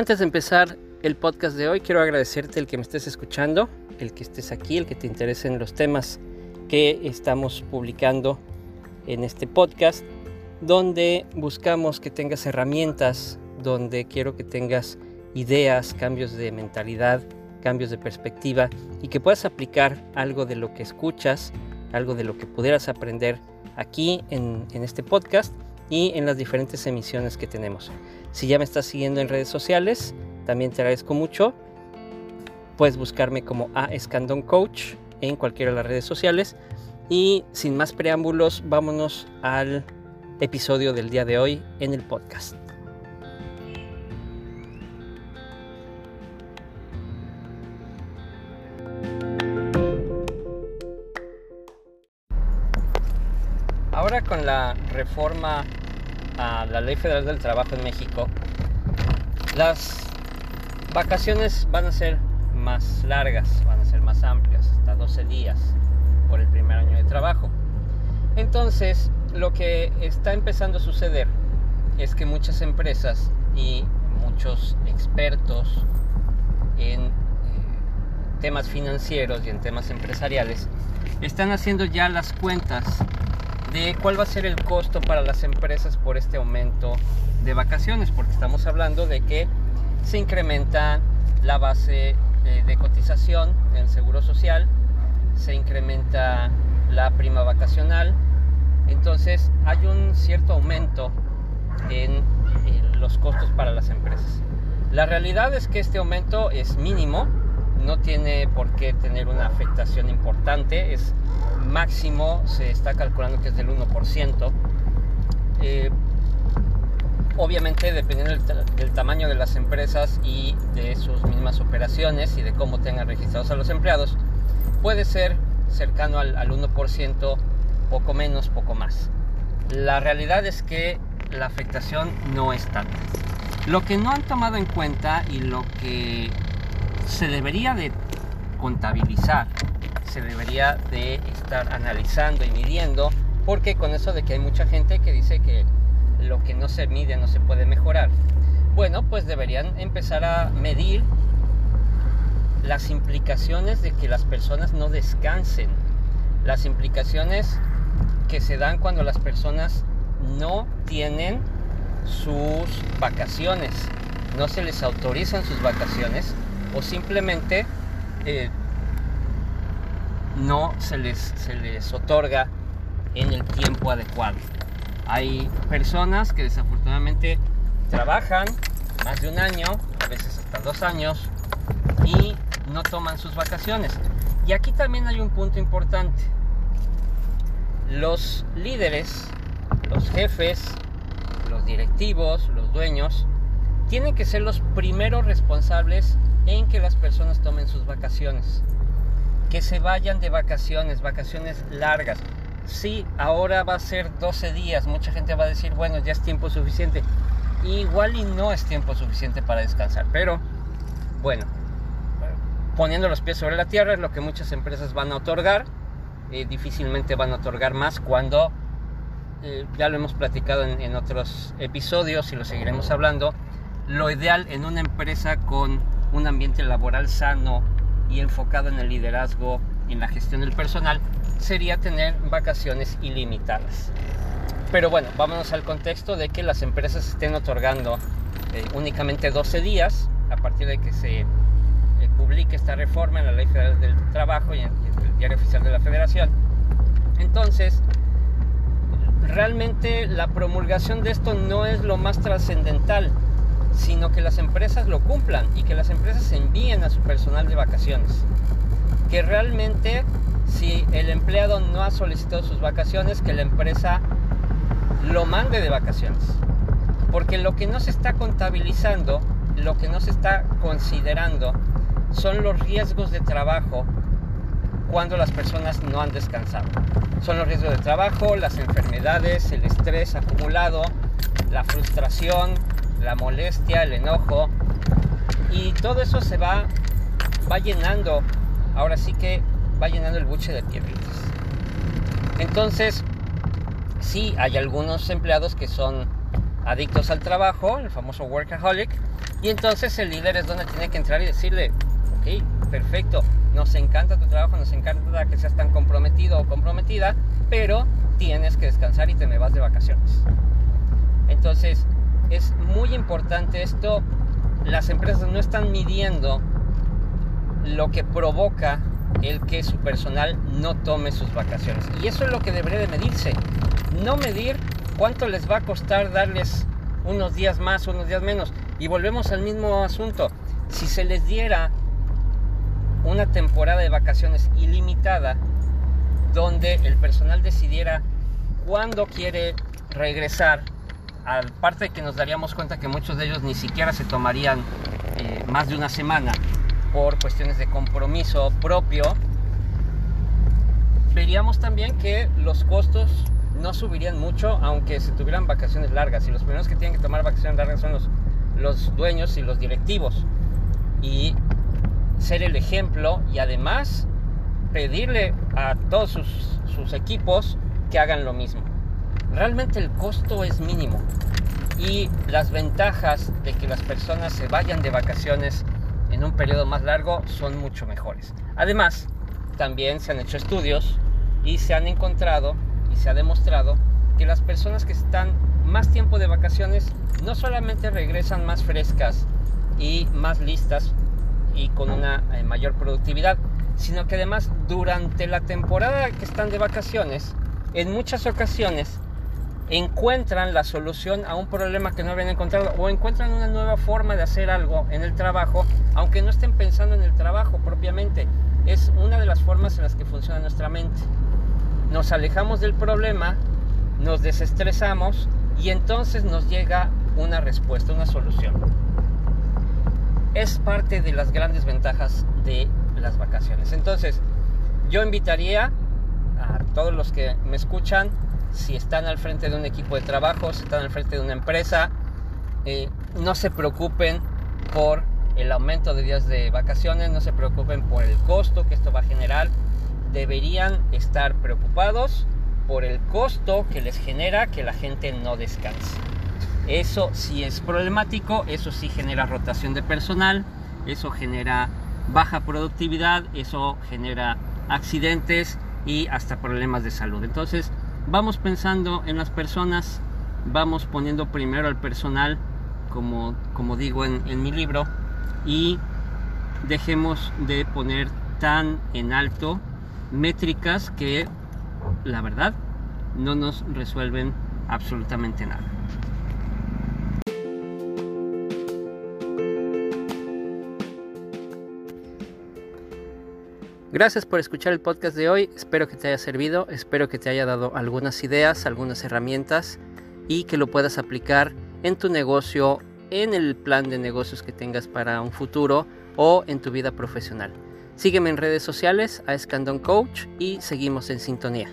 Antes de empezar el podcast de hoy, quiero agradecerte el que me estés escuchando, el que estés aquí, el que te interesen los temas que estamos publicando en este podcast, donde buscamos que tengas herramientas, donde quiero que tengas ideas, cambios de mentalidad, cambios de perspectiva y que puedas aplicar algo de lo que escuchas, algo de lo que pudieras aprender aquí en, en este podcast y en las diferentes emisiones que tenemos. Si ya me estás siguiendo en redes sociales, también te agradezco mucho. Puedes buscarme como A Escandón Coach en cualquiera de las redes sociales. Y sin más preámbulos, vámonos al episodio del día de hoy en el podcast. Ahora con la reforma a la Ley Federal del Trabajo en México, las vacaciones van a ser más largas, van a ser más amplias, hasta 12 días por el primer año de trabajo. Entonces, lo que está empezando a suceder es que muchas empresas y muchos expertos en eh, temas financieros y en temas empresariales están haciendo ya las cuentas de cuál va a ser el costo para las empresas por este aumento de vacaciones, porque estamos hablando de que se incrementa la base eh, de cotización en el Seguro Social, se incrementa la prima vacacional, entonces hay un cierto aumento en, en los costos para las empresas. La realidad es que este aumento es mínimo, no tiene por qué tener una afectación importante, es máximo, se está calculando que es del 1%. Eh, obviamente dependiendo del, tamaño de las empresas y de sus mismas operaciones y de cómo tengan registrados a los empleados, puede ser cercano al, al 1%, poco menos, poco más. La realidad es que la afectación no es tanta. Lo que no han tomado en cuenta y lo que se debería de contabilizar, se debería de estar analizando y midiendo, porque con eso de que hay mucha gente que dice que lo que no se mide no se puede mejorar, bueno, pues deberían empezar a medir las implicaciones de que las personas no descansen, las implicaciones que se dan cuando las personas no tienen sus vacaciones, no se les autorizan sus vacaciones o simplemente eh, no se les, se les otorga en el tiempo adecuado. Hay personas que desafortunadamente trabajan más de un año, a veces hasta dos años, y no toman sus vacaciones. Y aquí también hay un punto importante. Los líderes, los jefes, los directivos, los dueños, tienen que ser los primeros responsables en que las personas tomen sus vacaciones. Que se vayan de vacaciones, vacaciones largas. Sí, ahora va a ser 12 días. Mucha gente va a decir, bueno, ya es tiempo suficiente. Igual y no es tiempo suficiente para descansar. Pero, bueno, poniendo los pies sobre la tierra es lo que muchas empresas van a otorgar. Eh, difícilmente van a otorgar más cuando, eh, ya lo hemos platicado en, en otros episodios y lo seguiremos hablando, lo ideal en una empresa con un ambiente laboral sano y enfocado en el liderazgo, en la gestión del personal, sería tener vacaciones ilimitadas. Pero bueno, vámonos al contexto de que las empresas estén otorgando eh, únicamente 12 días a partir de que se eh, publique esta reforma en la Ley Federal del Trabajo y en, en el Diario Oficial de la Federación. Entonces, realmente la promulgación de esto no es lo más trascendental sino que las empresas lo cumplan y que las empresas envíen a su personal de vacaciones. Que realmente si el empleado no ha solicitado sus vacaciones, que la empresa lo mande de vacaciones. Porque lo que no se está contabilizando, lo que no se está considerando, son los riesgos de trabajo cuando las personas no han descansado. Son los riesgos de trabajo, las enfermedades, el estrés acumulado, la frustración, la molestia, el enojo y todo eso se va, va llenando, ahora sí que va llenando el buche de piedritas. Entonces, sí, hay algunos empleados que son adictos al trabajo, el famoso workaholic, Y entonces el líder es donde tiene que entrar y decirle, ok, perfecto, nos encanta tu trabajo, nos encanta que seas tan comprometido o comprometida, pero tienes que descansar y te me vas de vacaciones. Entonces, es muy importante esto. Las empresas no están midiendo lo que provoca el que su personal no tome sus vacaciones. Y eso es lo que debería de medirse. No medir cuánto les va a costar darles unos días más, unos días menos. Y volvemos al mismo asunto. Si se les diera una temporada de vacaciones ilimitada, donde el personal decidiera cuándo quiere regresar, aparte de que nos daríamos cuenta que muchos de ellos ni siquiera se tomarían eh, más de una semana por cuestiones de compromiso propio, veríamos también que los costos no subirían mucho aunque se tuvieran vacaciones largas y los primeros que tienen que tomar vacaciones largas son los, los dueños y los directivos y ser el ejemplo y además pedirle a todos sus, sus equipos que hagan lo mismo. Realmente el costo es mínimo y las ventajas de que las personas se vayan de vacaciones en un periodo más largo son mucho mejores. Además, también se han hecho estudios y se han encontrado y se ha demostrado que las personas que están más tiempo de vacaciones no solamente regresan más frescas y más listas y con una eh, mayor productividad, sino que además durante la temporada que están de vacaciones, en muchas ocasiones encuentran la solución a un problema que no habían encontrado o encuentran una nueva forma de hacer algo en el trabajo, aunque no estén pensando en el trabajo propiamente. Es una de las formas en las que funciona nuestra mente. Nos alejamos del problema, nos desestresamos y entonces nos llega una respuesta, una solución. Es parte de las grandes ventajas de las vacaciones. Entonces, yo invitaría a todos los que me escuchan si están al frente de un equipo de trabajo, si están al frente de una empresa, eh, no se preocupen por el aumento de días de vacaciones, no se preocupen por el costo que esto va a generar, deberían estar preocupados por el costo que les genera que la gente no descanse. Eso sí es problemático, eso sí genera rotación de personal, eso genera baja productividad, eso genera accidentes y hasta problemas de salud. Entonces, vamos pensando en las personas, vamos poniendo primero al personal, como, como digo en, en mi libro, y dejemos de poner tan en alto métricas que la verdad no nos resuelven absolutamente nada. Gracias por escuchar el podcast de hoy, espero que te haya servido, espero que te haya dado algunas ideas, algunas herramientas y que lo puedas aplicar en tu negocio, en el plan de negocios que tengas para un futuro o en tu vida profesional. Sígueme en redes sociales a Escandón Coach y seguimos en sintonía.